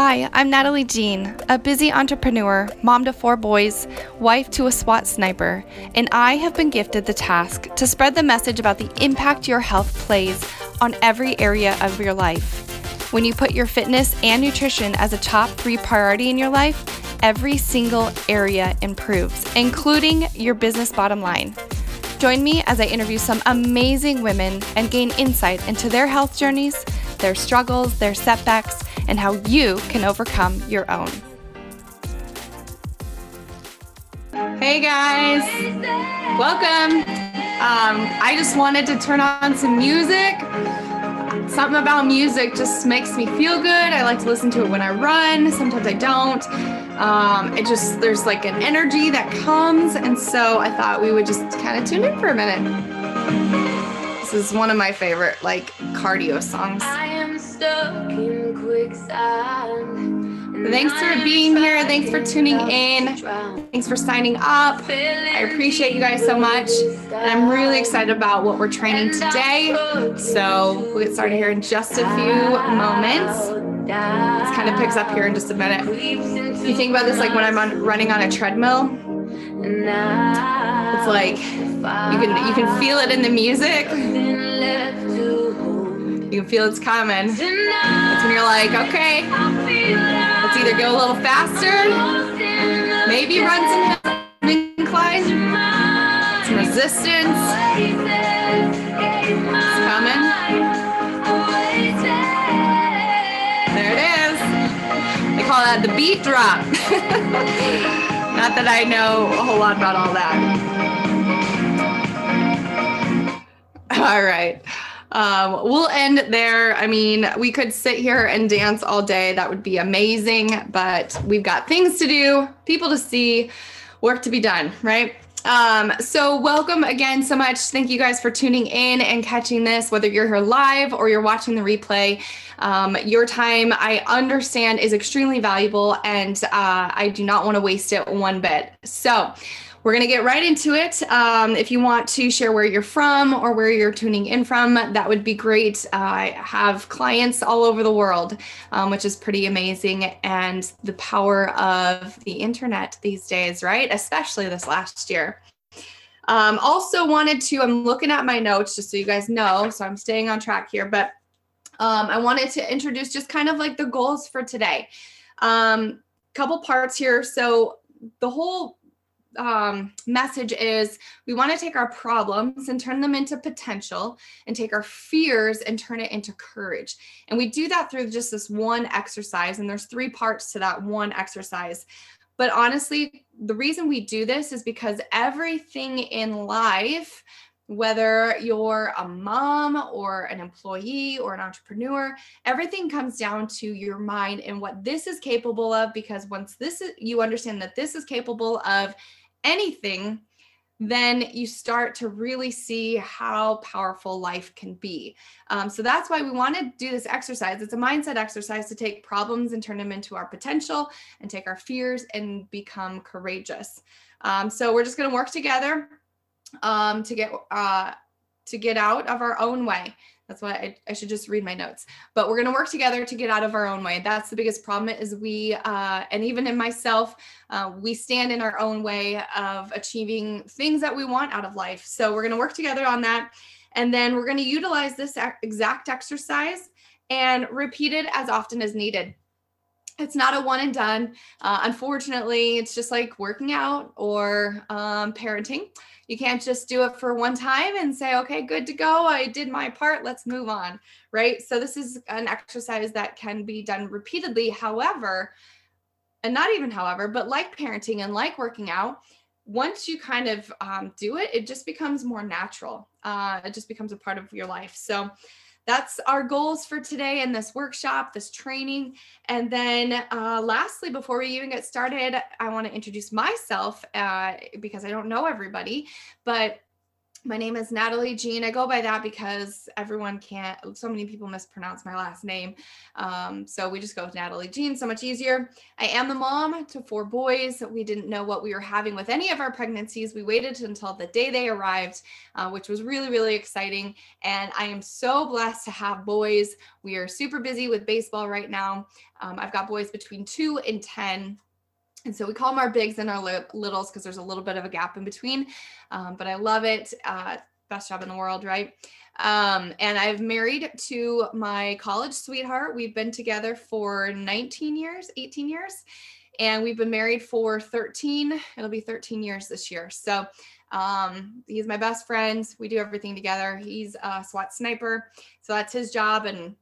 Hi, I'm Natalie Jean, a busy entrepreneur, mom to four boys, wife to a SWAT sniper, and I have been gifted the task to spread the message about the impact your health plays on every area of your life. When you put your fitness and nutrition as a top three priority in your life, every single area improves, including your business bottom line. Join me as I interview some amazing women and gain insight into their health journeys, their struggles, their setbacks, and how you can overcome your own. Hey guys, welcome. Um, I just wanted to turn on some music. Something about music just makes me feel good. I like to listen to it when I run. Sometimes I don't. Um, it just, there's like an energy that comes. And so I thought we would just kind of tune in for a minute. This is one of my favorite like cardio songs. I am stuck in quicksand. Thanks for being here. Thanks for tuning in. Thanks for signing up. I appreciate you guys so much. And I'm really excited about what we're training today. So we'll get started here in just a few moments. This kind of picks up here in just a minute. You think about this, like when I'm on, running on a treadmill, it's like you can you can feel it in the music. You can feel it's coming. It's when you're like, okay, let's either go a little faster, maybe run some incline, some resistance. It's coming. There it is. They call that the beat drop. Not that I know a whole lot about all that. All right. Um, we'll end there. I mean, we could sit here and dance all day. That would be amazing. But we've got things to do, people to see, work to be done, right? Um, so welcome again so much. Thank you guys for tuning in and catching this, whether you're here live or you're watching the replay. Um, your time, I understand, is extremely valuable, and uh, I do not want to waste it one bit. So we're going to get right into it. Um, if you want to share where you're from or where you're tuning in from, that would be great. Uh, I have clients all over the world, um, which is pretty amazing. And the power of the internet these days, right? Especially this last year. Um, also, wanted to, I'm looking at my notes just so you guys know. So I'm staying on track here, but um, I wanted to introduce just kind of like the goals for today. Um, couple parts here. So the whole um, message is we want to take our problems and turn them into potential and take our fears and turn it into courage. And we do that through just this one exercise. And there's three parts to that one exercise. But honestly, the reason we do this is because everything in life, whether you're a mom or an employee or an entrepreneur, everything comes down to your mind and what this is capable of. Because once this is, you understand that this is capable of anything, then you start to really see how powerful life can be. Um, so that's why we want to do this exercise. It's a mindset exercise to take problems and turn them into our potential and take our fears and become courageous. Um, so we're just going to work together um, to get uh, to get out of our own way. That's why I, I, should just read my notes. But we're going to work together to get out of our own way. That's the biggest problem is we, uh, and even in myself, uh, we stand in our own way of achieving things that we want out of life. So we're going to work together on that. And then we're going to utilize this exact exercise and repeat it as often as needed it's not a one and done. Uh, unfortunately, it's just like working out or um, parenting. You can't just do it for one time and say, okay, good to go. I did my part. Let's move on. Right. So, this is an exercise that can be done repeatedly. However, and not even however, but like parenting and like working out, once you kind of um, do it, it just becomes more natural. Uh, it just becomes a part of your life. So, that's our goals for today in this workshop, this training. And then uh, lastly, before we even get started, I want to introduce myself uh, because I don't know everybody, but my name is Natalie Jean. I go by that because everyone can't, so many people mispronounce my last name. Um, so we just go with Natalie Jean, so much easier. I am the mom to four boys. We didn't know what we were having with any of our pregnancies. We waited until the day they arrived, uh, which was really, really exciting. And I am so blessed to have boys. We are super busy with baseball right now. Um, I've got boys between two and 10 and so we call them our bigs and our li- littles because there's a little bit of a gap in between. Um, but I love it. Uh, best job in the world, right? Um, and I've married to my college sweetheart. We've been together for 19 years, 18 years, and we've been married for 13. It'll be 13 years this year. So um, he's my best friend. We do everything together. He's a SWAT sniper, so that's his job, and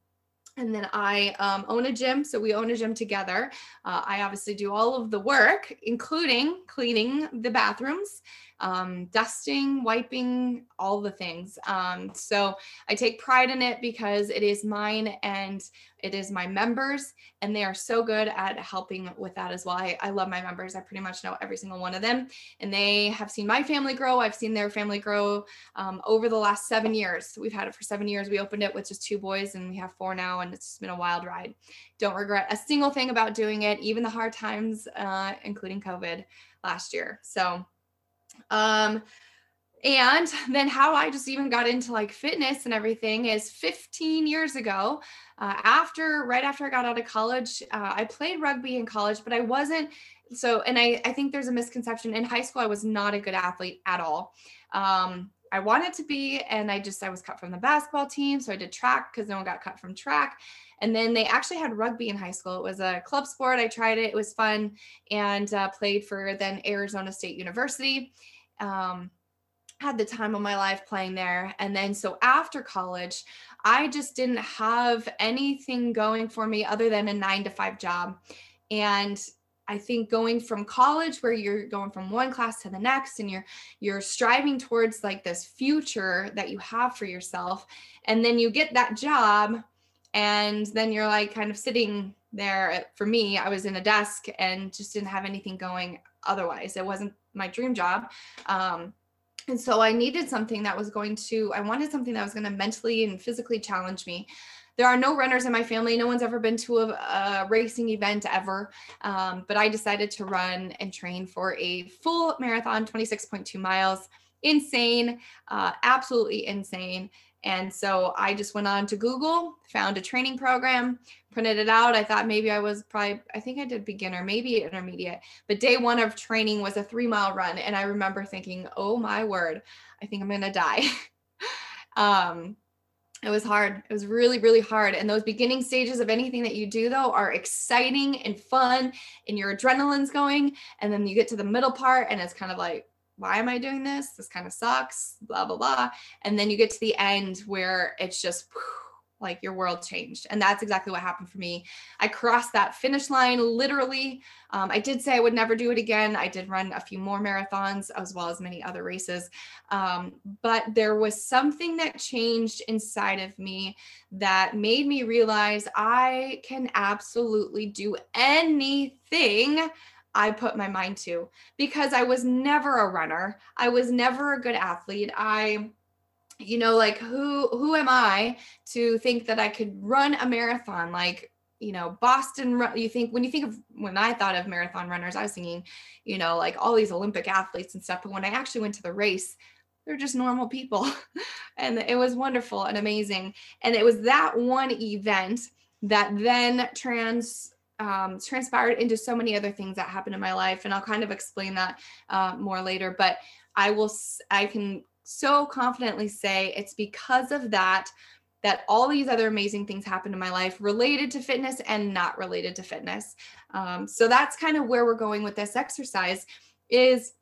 and then I um, own a gym. So we own a gym together. Uh, I obviously do all of the work, including cleaning the bathrooms um, dusting, wiping, all the things. Um, so I take pride in it because it is mine and it is my members, and they are so good at helping with that as well. I, I love my members. I pretty much know every single one of them, and they have seen my family grow. I've seen their family grow um, over the last seven years. We've had it for seven years. We opened it with just two boys, and we have four now, and it's been a wild ride. Don't regret a single thing about doing it, even the hard times, uh, including COVID last year. So um, and then how I just even got into like fitness and everything is 15 years ago. Uh, after right after I got out of college, uh, I played rugby in college, but I wasn't so. And I I think there's a misconception in high school. I was not a good athlete at all. Um, I wanted to be, and I just I was cut from the basketball team, so I did track because no one got cut from track. And then they actually had rugby in high school. It was a club sport. I tried it; it was fun, and uh, played for then Arizona State University um, had the time of my life playing there. And then so after college, I just didn't have anything going for me other than a nine to five job. And I think going from college where you're going from one class to the next and you're you're striving towards like this future that you have for yourself and then you get that job and then you're like kind of sitting there for me I was in a desk and just didn't have anything going otherwise it wasn't my dream job. Um, and so I needed something that was going to, I wanted something that was going to mentally and physically challenge me. There are no runners in my family. No one's ever been to a, a racing event ever. Um, but I decided to run and train for a full marathon, 26.2 miles. Insane, uh, absolutely insane. And so I just went on to Google, found a training program, printed it out. I thought maybe I was probably, I think I did beginner, maybe intermediate. But day one of training was a three mile run. And I remember thinking, oh my word, I think I'm going to die. um, it was hard. It was really, really hard. And those beginning stages of anything that you do, though, are exciting and fun, and your adrenaline's going. And then you get to the middle part, and it's kind of like, why am I doing this? This kind of sucks, blah, blah, blah. And then you get to the end where it's just whew, like your world changed. And that's exactly what happened for me. I crossed that finish line literally. Um, I did say I would never do it again. I did run a few more marathons as well as many other races. Um, but there was something that changed inside of me that made me realize I can absolutely do anything I put my mind to because I was never a runner. I was never a good athlete. I you know like who who am I to think that I could run a marathon? Like you know Boston you think when you think of when I thought of marathon runners I was thinking you know like all these Olympic athletes and stuff but when I actually went to the race they're just normal people. And it was wonderful and amazing. And it was that one event that then trans um, transpired into so many other things that happened in my life. And i'll kind of explain that uh, more later but i will i can so confidently say it's because of that that all these other amazing things happened in my life related to fitness and not related to fitness um, so that's kind of where we're going with this exercise is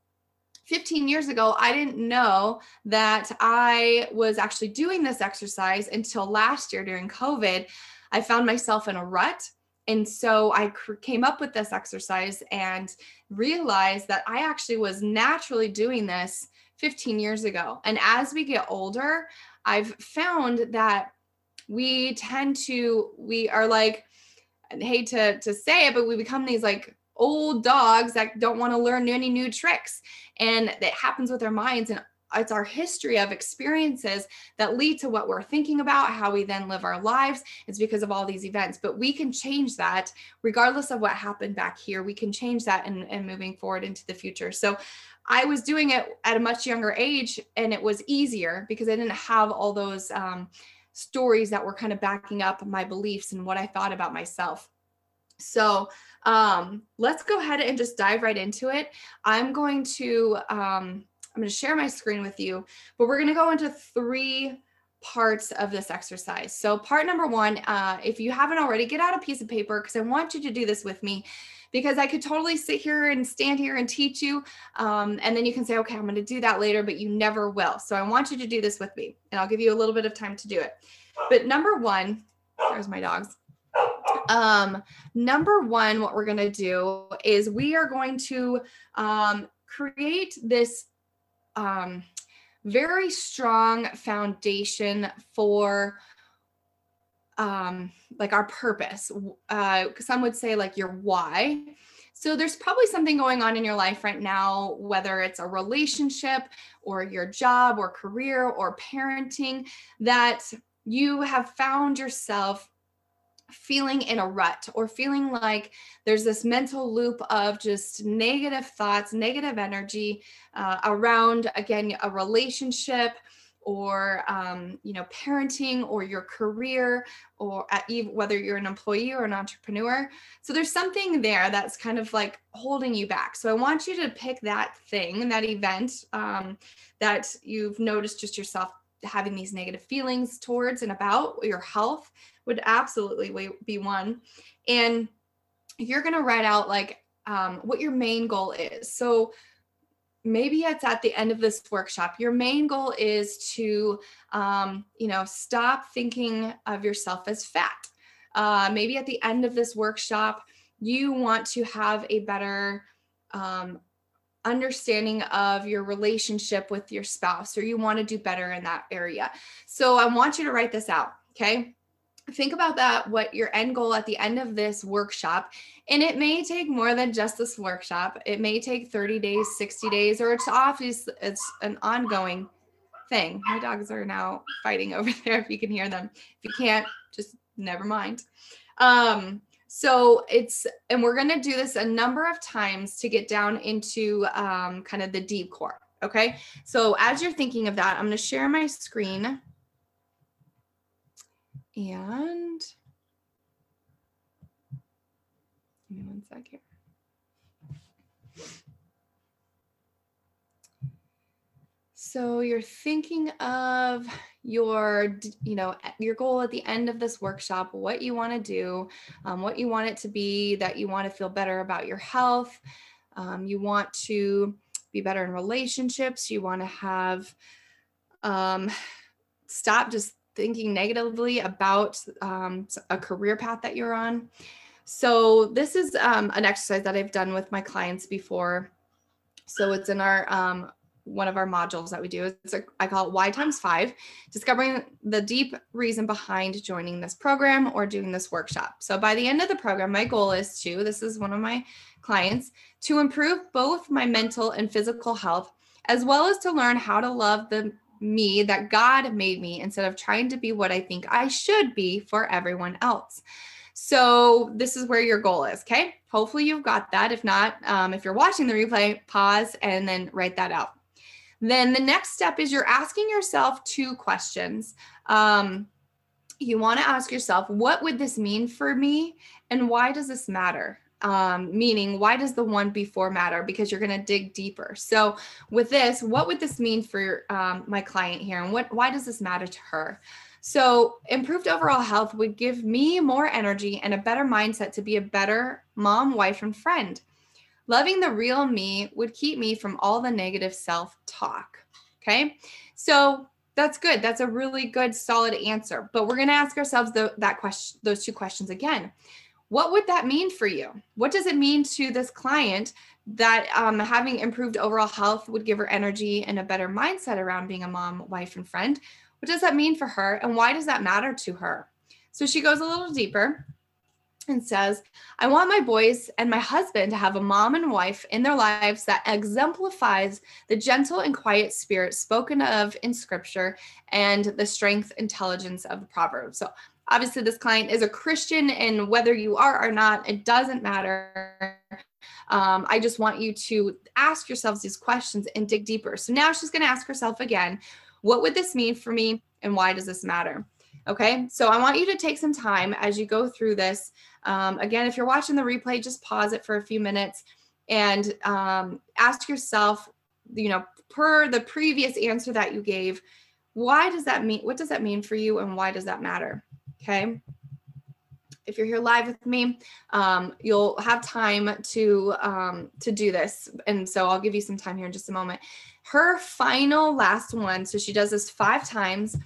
15 years ago, I didn't know that I was actually doing this exercise until last year during COVID. I found myself in a rut and so I came up with this exercise and realized that I actually was naturally doing this 15 years ago. And as we get older, I've found that we tend to, we are like, I hate to, to say it, but we become these like old dogs that don't want to learn any new tricks. And that happens with our minds. And it's our history of experiences that lead to what we're thinking about how we then live our lives it's because of all these events but we can change that regardless of what happened back here we can change that and, and moving forward into the future so i was doing it at a much younger age and it was easier because i didn't have all those um, stories that were kind of backing up my beliefs and what i thought about myself. So um, let's go ahead and just dive right into it. I'm going to um, I'm going to share my screen with you, but we're going to go into three parts of this exercise. So, part number one, uh, if you haven't already, get out a piece of paper because I want you to do this with me because I could totally sit here and stand here and teach you. Um, and then you can say, okay, I'm going to do that later, but you never will. So, I want you to do this with me and I'll give you a little bit of time to do it. But number one, there's my dogs. Um, number one, what we're going to do is we are going to um, create this um, very strong foundation for um, like our purpose. Uh, some would say like your why. So there's probably something going on in your life right now, whether it's a relationship or your job or career or parenting, that you have found yourself feeling in a rut or feeling like there's this mental loop of just negative thoughts, negative energy uh, around, again, a relationship or um, you know parenting or your career or at, whether you're an employee or an entrepreneur so there's something there that's kind of like holding you back so i want you to pick that thing that event um, that you've noticed just yourself having these negative feelings towards and about your health would absolutely be one. And you're going to write out like um, what your main goal is. So maybe it's at the end of this workshop. Your main goal is to, um, you know, stop thinking of yourself as fat. Uh, maybe at the end of this workshop, you want to have a better um, understanding of your relationship with your spouse, or you want to do better in that area. So I want you to write this out. Okay think about that what your end goal at the end of this workshop and it may take more than just this workshop. It may take 30 days 60 days or it's obvious it's an ongoing thing. My dogs are now fighting over there if you can hear them. If you can't just never mind. Um so it's and we're going to do this a number of times to get down into um, kind of the deep core okay? So as you're thinking of that i'm going to share my screen and give me one sec here. So you're thinking of your, you know, your goal at the end of this workshop, what you want to do, um, what you want it to be, that you want to feel better about your health. Um, you want to be better in relationships. You want to have, um, stop just thinking negatively about um, a career path that you're on. So, this is um, an exercise that I've done with my clients before. So, it's in our um, one of our modules that we do. It's a, I call it Y times five, discovering the deep reason behind joining this program or doing this workshop. So, by the end of the program, my goal is to this is one of my clients to improve both my mental and physical health, as well as to learn how to love the me that God made me instead of trying to be what I think I should be for everyone else. So, this is where your goal is. Okay. Hopefully, you've got that. If not, um, if you're watching the replay, pause and then write that out. Then the next step is you're asking yourself two questions. Um, you want to ask yourself, what would this mean for me? And why does this matter? Um, meaning why does the one before matter? Because you're going to dig deeper. So with this what would this mean for um, my client here? And what why does this matter to her? So improved overall health would give me more energy and a better mindset to be a better mom wife and friend. Loving the real me would keep me from all the negative self-talk okay? So that's good. That's a really good solid answer. But we're going to ask ourselves the, that question those two questions again what would that mean for you? What does it mean to this client that um, having improved overall health would give her energy and a better mindset around being a mom, wife, and friend? What does that mean for her? And why does that matter to her? So she goes a little deeper and says, I want my boys and my husband to have a mom and wife in their lives that exemplifies the gentle and quiet spirit spoken of in scripture and the strength, intelligence of the Proverbs. So, obviously, this client is a Christian, and whether you are or not, it doesn't matter. Um, I just want you to ask yourselves these questions and dig deeper. So, now she's going to ask herself again, What would this mean for me, and why does this matter? Okay, so I want you to take some time as you go through this. Um, again, if you're watching the replay, just pause it for a few minutes and um, ask yourself, you know, per the previous answer that you gave, why does that mean? What does that mean for you, and why does that matter? Okay. If you're here live with me, um, you'll have time to um, to do this, and so I'll give you some time here in just a moment. Her final last one, so she does this five times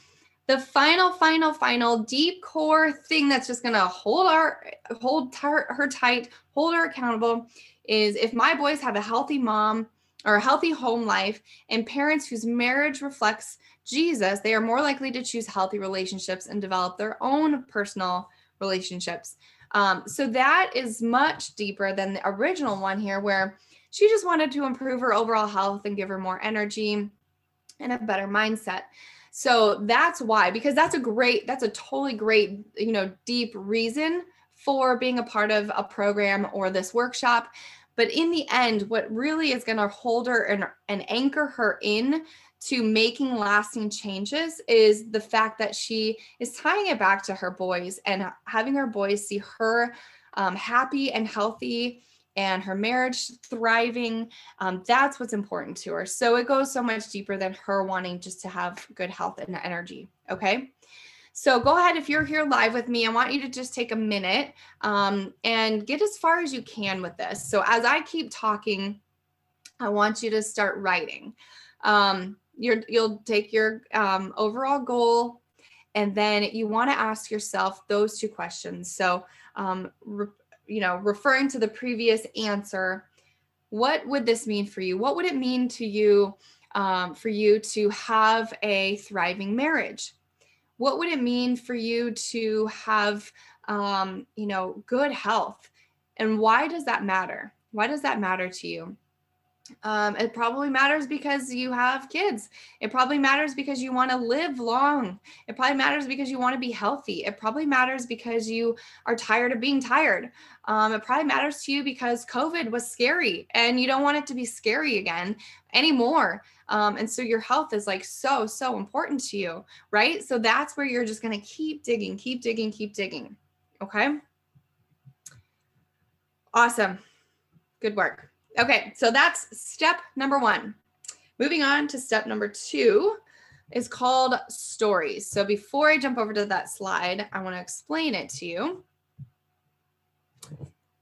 the final final final deep core thing that's just to hold our hold her tight hold her accountable is if my boys have a healthy mom or a healthy home life and parents whose marriage reflects jesus they are more likely to choose healthy relationships and develop their own personal relationships um, so that is much deeper than the original one here where she just wanted to improve her overall health and give her more energy and a better mindset so that's why, because that's a great, that's a totally great, you know, deep reason for being a part of a program or this workshop. But in the end, what really is going to hold her and, and anchor her in to making lasting changes is the fact that she is tying it back to her boys and having her boys see her um, happy and healthy and her marriage thriving. Um, that's what's important to her. So it goes so much deeper than her wanting just to have good health and energy. Okay. So go ahead if you're here live with me. I want you to just take a minute um, and get as far as you can with this. So as I keep talking, I want you to start writing. Um, you will take your um, overall goal, and then you want to ask yourself those two questions. So um, re- you know, referring to the previous answer, what would this mean for you? What would it mean to you um, for you to have a thriving marriage? What would it mean for you to have, um, you know, good health? And why does that matter? Why does that matter to you? Um, it probably matters because you have kids. It probably matters because you want to live long. It probably matters because you want to be healthy. It probably matters because you are tired of being tired. Um, it probably matters to you because COVID was scary and you don't want it to be scary again anymore. Um, and so your health is like so, so important to you, right? So that's where you're just going to keep digging, keep digging, keep digging. Okay. Awesome. Good work. Okay, so that's step number one. Moving on to step number two is called stories. So before I jump over to that slide, I want to explain it to you.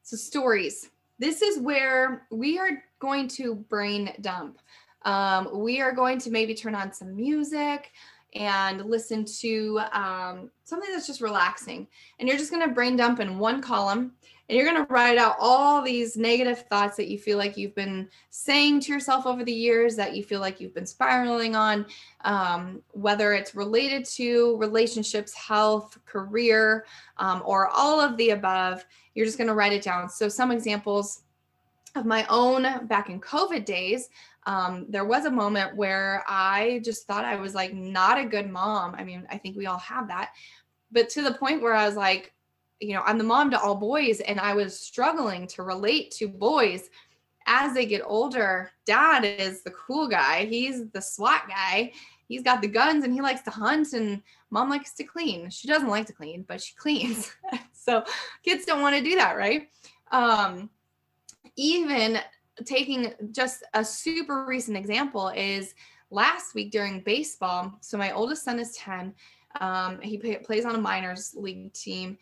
So, stories. This is where we are going to brain dump. Um, we are going to maybe turn on some music and listen to um, something that's just relaxing. And you're just going to brain dump in one column and you're going to write out all these negative thoughts that you feel like you've been saying to yourself over the years that you feel like you've been spiraling on um, whether it's related to relationships health career um, or all of the above you're just going to write it down. So some examples of my own back in covid days um, there was a moment where i just thought i was like not a good mom. I mean i think we all have that. But to the point where i was like you know, I'm the mom to all boys and I was struggling to relate to boys as they get older. Dad is the cool guy. He's the SWAT guy. He's got the guns and he likes to hunt and mom likes to clean. She doesn't like to clean, but she cleans. so kids don't want to do that, right? Um, even taking just a super recent example is last week during baseball. So my oldest son is 10. Um, he play, plays on a minors league team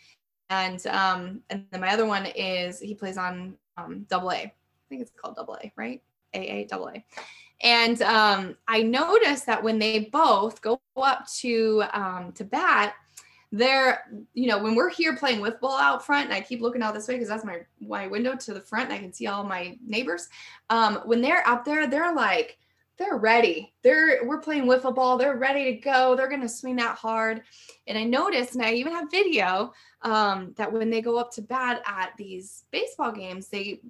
and um, and then my other one is he plays on um, double A. I think it's called double A, right? AA double A. And um, I noticed that when they both go up to um, to bat, they're you know when we're here playing with ball out front, and I keep looking out this way because that's my my window to the front, and I can see all my neighbors. Um, when they're up there, they're like they're ready. They're we're playing wiffle ball. They're ready to go. They're gonna swing that hard. And I noticed, and I even have video um, that when they go up to bat at these baseball games, they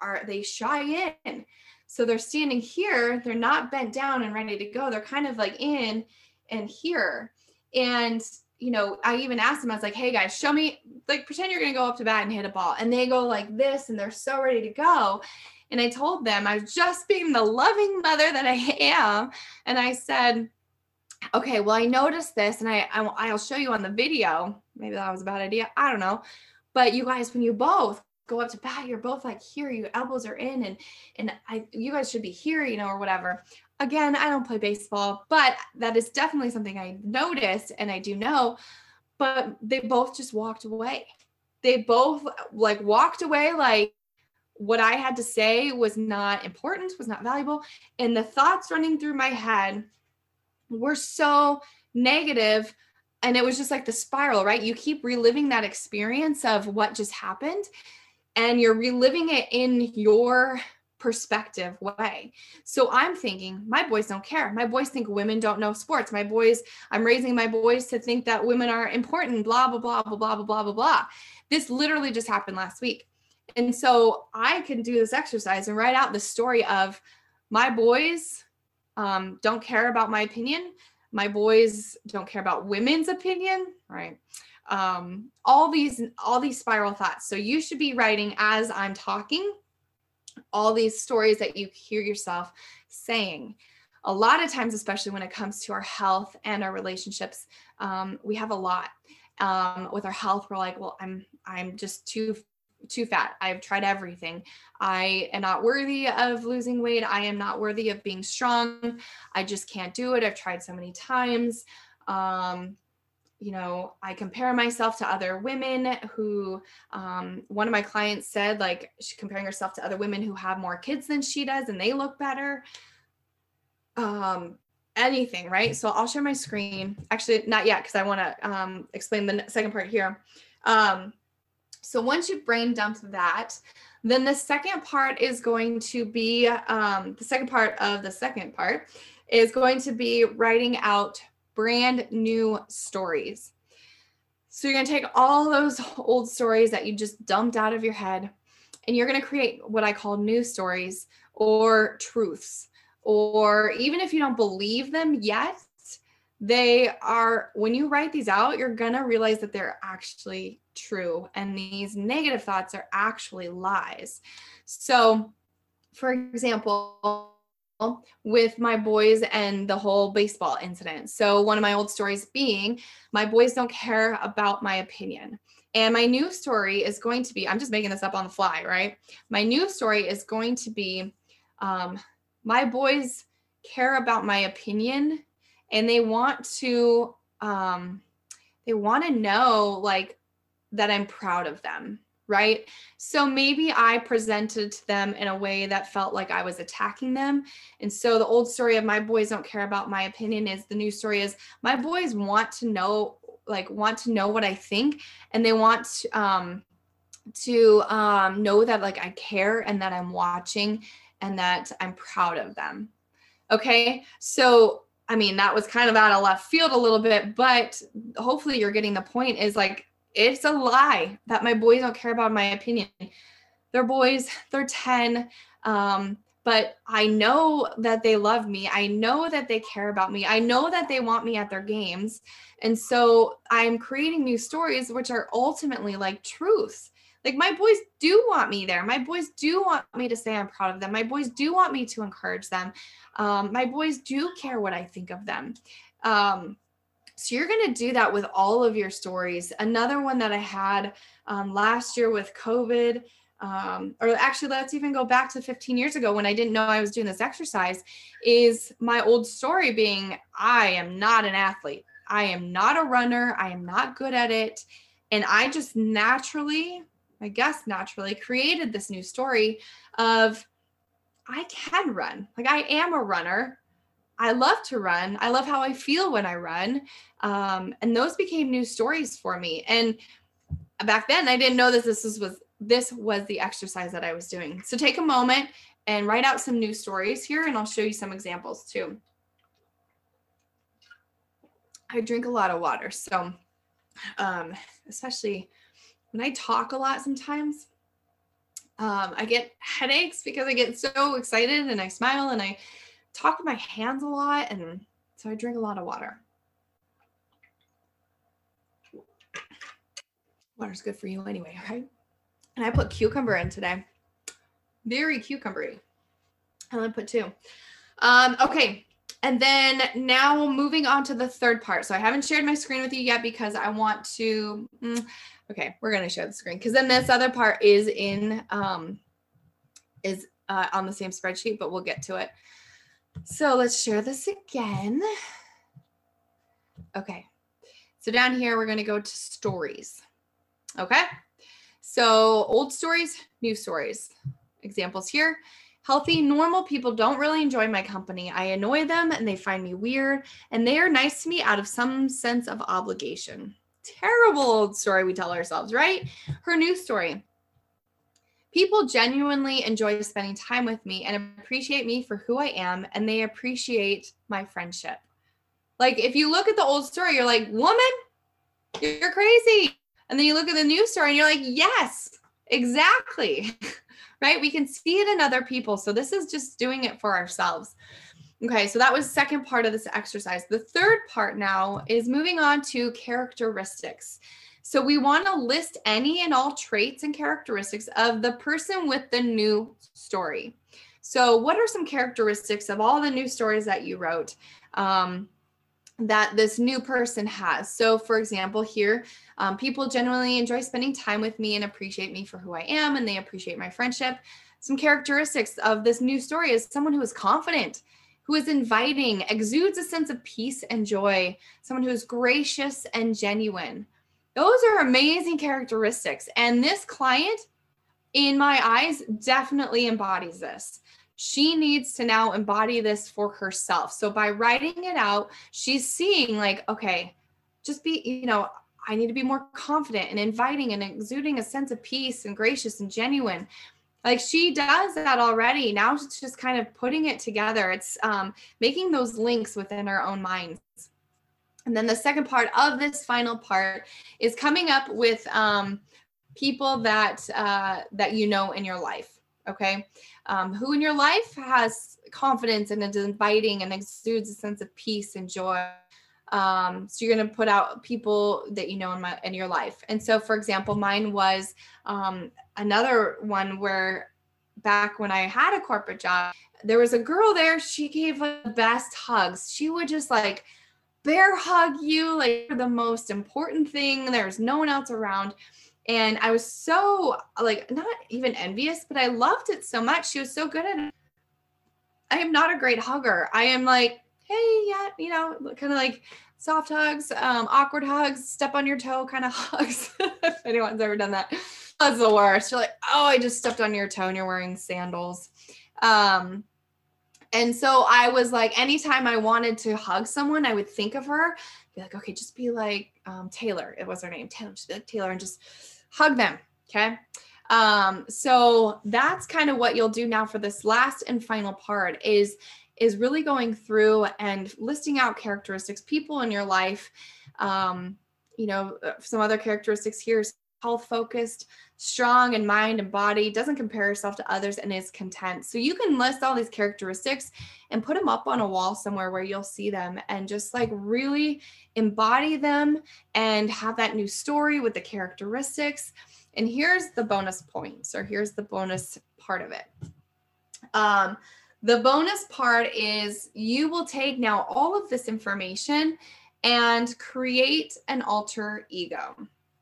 are they shy in. So they're standing here. They're not bent down and ready to go. They're kind of like in and here. And you know, I even asked them, I was like, hey guys, show me, like, pretend you're to go up to bat and hit a ball. And they go like this and they're so ready to go. And I told them, I was just being the loving mother that I am. And I said, okay, well, I noticed this and I, I, will show you on the video. Maybe that was a bad idea. I don't know. But you guys, when you both go up to bat, you're both like here, your elbows are in and, and I, you guys should be here, you know, or whatever again, I don't play baseball, but that is definitely something I noticed and I do know. But they both just walked away. They both like walked away like what I had to say was not important, was not valuable. And the thoughts running through my head were so negative and it was just like the spiral right you keep reliving that experience of what just happened and you're reliving it in your perspective way. So I'm thinking, my boys don't care. My boys think women don't know sports. My boys, I'm raising my boys to think that women are important, blah, blah, blah, blah, blah, blah, blah, blah, blah. This literally just happened last week. And so I can do this exercise and write out the story of my boys um, don't care about my opinion. My boys don't care about women's opinion, right? Um, all these all these spiral thoughts. So you should be writing as I'm talking all these stories that you hear yourself saying. A lot of times, especially when it comes to our health and our relationships, um, we have a lot. Um, with our health, we're like, well, I'm I'm just too too fat. I've tried everything. I am not worthy of losing weight. I am not worthy of being strong. I just can't do it. I've tried so many times. Um, you know, I compare myself to other women who, um, one of my clients said, like, comparing herself to other women who have more kids than she does and they look better. Um, anything, right? So I'll share my screen. Actually, not yet, because I want to um, explain the second part here. Um, so once you've brain dumped that, then the second part is going to be um, the second part of the second part is going to be writing out brand new stories. So you're going to take all those old stories that you just dumped out of your head and you're going to create what I call new stories or truths. Or even if you don't believe them yet, they are, when you write these out, you're going to realize that they're actually true. And these negative thoughts are actually lies. So, for example, with my boys and the whole baseball incident. So, one of my old stories being my boys don't care about my opinion. And my new story is going to be I'm just making this up on the fly, right? My new story is going to be um, my boys care about my opinion and they want to um, they want to know like that I'm proud of them right? So maybe I presented to them in a way that felt like I was attacking them. And so the old story of my boys don't care about my opinion is the new story is my boys want to know like want to know what I think and they want to, um to um know that like I care and that I'm watching and that I'm proud of them. Okay? So I mean, that was kind of out of left field a little bit, but hopefully you're getting the point is like it's a lie that my boys don't care about my opinion. They're boys, they're 10. Um, but I know that they love me. I know that they care about me. I know that they want me at their games. And so I'm creating new stories, which are ultimately like truths. Like my boys do want me there. My boys do want me to say I'm proud of them. My boys do want me to encourage them. Um, my boys do care what I think of them. Um, so you're going to do that with all of your stories. Another one that I had um, last year with COVID, um, or actually, let's even go back to 15 years ago when I didn't know I was doing this exercise, is my old story being I am not an athlete. I am not a runner. I am not good at it. And I just naturally, I guess naturally, created this new story of I can run. Like I am a runner. I love to run. I love how I feel when I run. Um, and those became new stories for me. And back then I didn't know that this was, was this was the exercise that I was doing. So take a moment and write out some new stories here, and I'll show you some examples too. I drink a lot of water, so um, especially when I talk a lot sometimes, um, I get headaches because I get so excited and I smile and I talk with my hands a lot. And so I drink a lot of water. Water's good for you anyway, right? And I put cucumber in today. Very cucumbery. I'm gonna put two. Um, okay, and then now moving on to the third part. So I haven't shared my screen with you yet because I want to. Mm, okay, we're gonna share the screen because then this other part is in um, is uh, on the same spreadsheet, but we'll get to it. So let's share this again. Okay, so down here we're gonna go to stories. Okay. So old stories, new stories. Examples here. Healthy, normal people don't really enjoy my company. I annoy them and they find me weird, and they are nice to me out of some sense of obligation. Terrible old story we tell ourselves, right? Her new story. People genuinely enjoy spending time with me and appreciate me for who I am, and they appreciate my friendship. Like, if you look at the old story, you're like, woman, you're crazy. And then you look at the new story and you're like, yes, exactly. right? We can see it in other people. So this is just doing it for ourselves. Okay, so that was second part of this exercise. The third part now is moving on to characteristics. So we want to list any and all traits and characteristics of the person with the new story. So what are some characteristics of all the new stories that you wrote? Um, that this new person has. So, for example, here, um, people generally enjoy spending time with me and appreciate me for who I am, and they appreciate my friendship. Some characteristics of this new story is someone who is confident, who is inviting, exudes a sense of peace and joy, someone who is gracious and genuine. Those are amazing characteristics. And this client, in my eyes, definitely embodies this she needs to now embody this for herself. So by writing it out, she's seeing like, okay, just be, you know, I need to be more confident and inviting and exuding a sense of peace and gracious and genuine. Like she does that already. Now it's just kind of putting it together. It's um, making those links within our own minds. And then the second part of this final part is coming up with um, people that uh, that you know in your life. Okay. Um, who in your life has confidence and is inviting and exudes a sense of peace and joy? Um, so you're going to put out people that you know in my in your life. And so, for example, mine was um, another one where back when I had a corporate job, there was a girl there. She gave the best hugs. She would just like bear hug you like the most important thing. There's no one else around and I was so like not even envious, but I loved it so much. She was so good at it. I am not a great hugger. I am like, hey, yeah, you know, kind of like soft hugs, um, awkward hugs, step on your toe kind of hugs. if anyone's ever done that, that's the worst. You're like, oh, I just stepped on your toe and you're wearing sandals. Um, and so I was like, anytime I wanted to hug someone, I would think of her, be like, okay, just be like um, Taylor. It was her name, Taylor. Just be like Taylor, and just hug them. Okay. Um, so that's kind of what you'll do now for this last and final part is is really going through and listing out characteristics, people in your life. Um, you know, uh, some other characteristics here is health focused, strong in mind and body, doesn't compare herself to others, and is content. So you can list all these characteristics and put them up on a wall somewhere where you'll see them and just like really embody them and have that new story with the characteristics. And here's the bonus points, or here's the bonus part of it. Um, the bonus part is you will take now all of this information and create an alter ego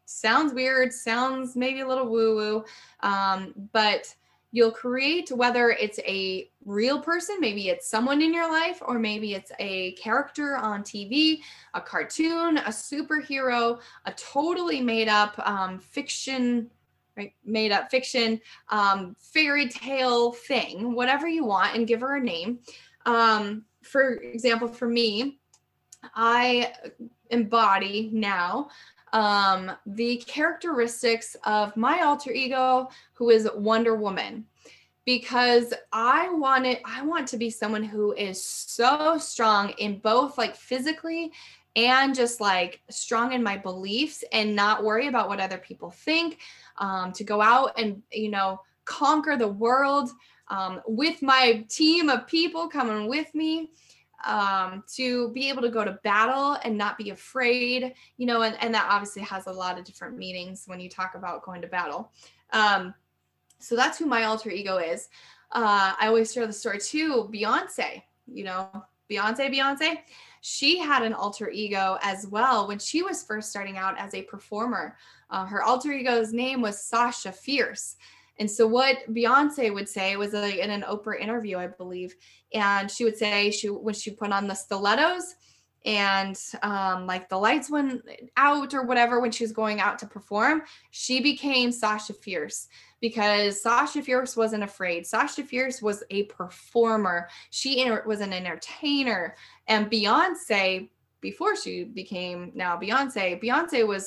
sounds weird, sounds maybe a little woo woo, um, but you'll create whether it's a real person, maybe it's someone in your life, or maybe it's a character on TV, a cartoon, a superhero, a totally made up um, fiction. Right, made up fiction, um, fairy tale thing, whatever you want, and give her a name. Um, for example, for me, I embody now um, the characteristics of my alter ego, who is Wonder Woman. because I wanted I want to be someone who is so strong in both like physically and just like strong in my beliefs and not worry about what other people think um, to go out and you know conquer the world um, with my team of people coming with me um, to be able to go to battle and not be afraid, you know, and, and that obviously has a lot of different meanings when you talk about going to battle. Um, so that's who my alter ego is. Uh, I always share the story too. Beyonce, you know, Beyonce, Beyonce, she had an alter ego as well when she was first starting out as a performer. Uh, her alter ego's name was Sasha Fierce. And so what Beyonce would say was like in an Oprah interview, I believe, and she would say she when she put on the stilettos and um, like the lights went out or whatever when she was going out to perform, she became Sasha Fierce because Sasha Fierce wasn't afraid. Sasha Fierce was a performer. She was an entertainer, and Beyonce before she became now Beyonce, Beyonce was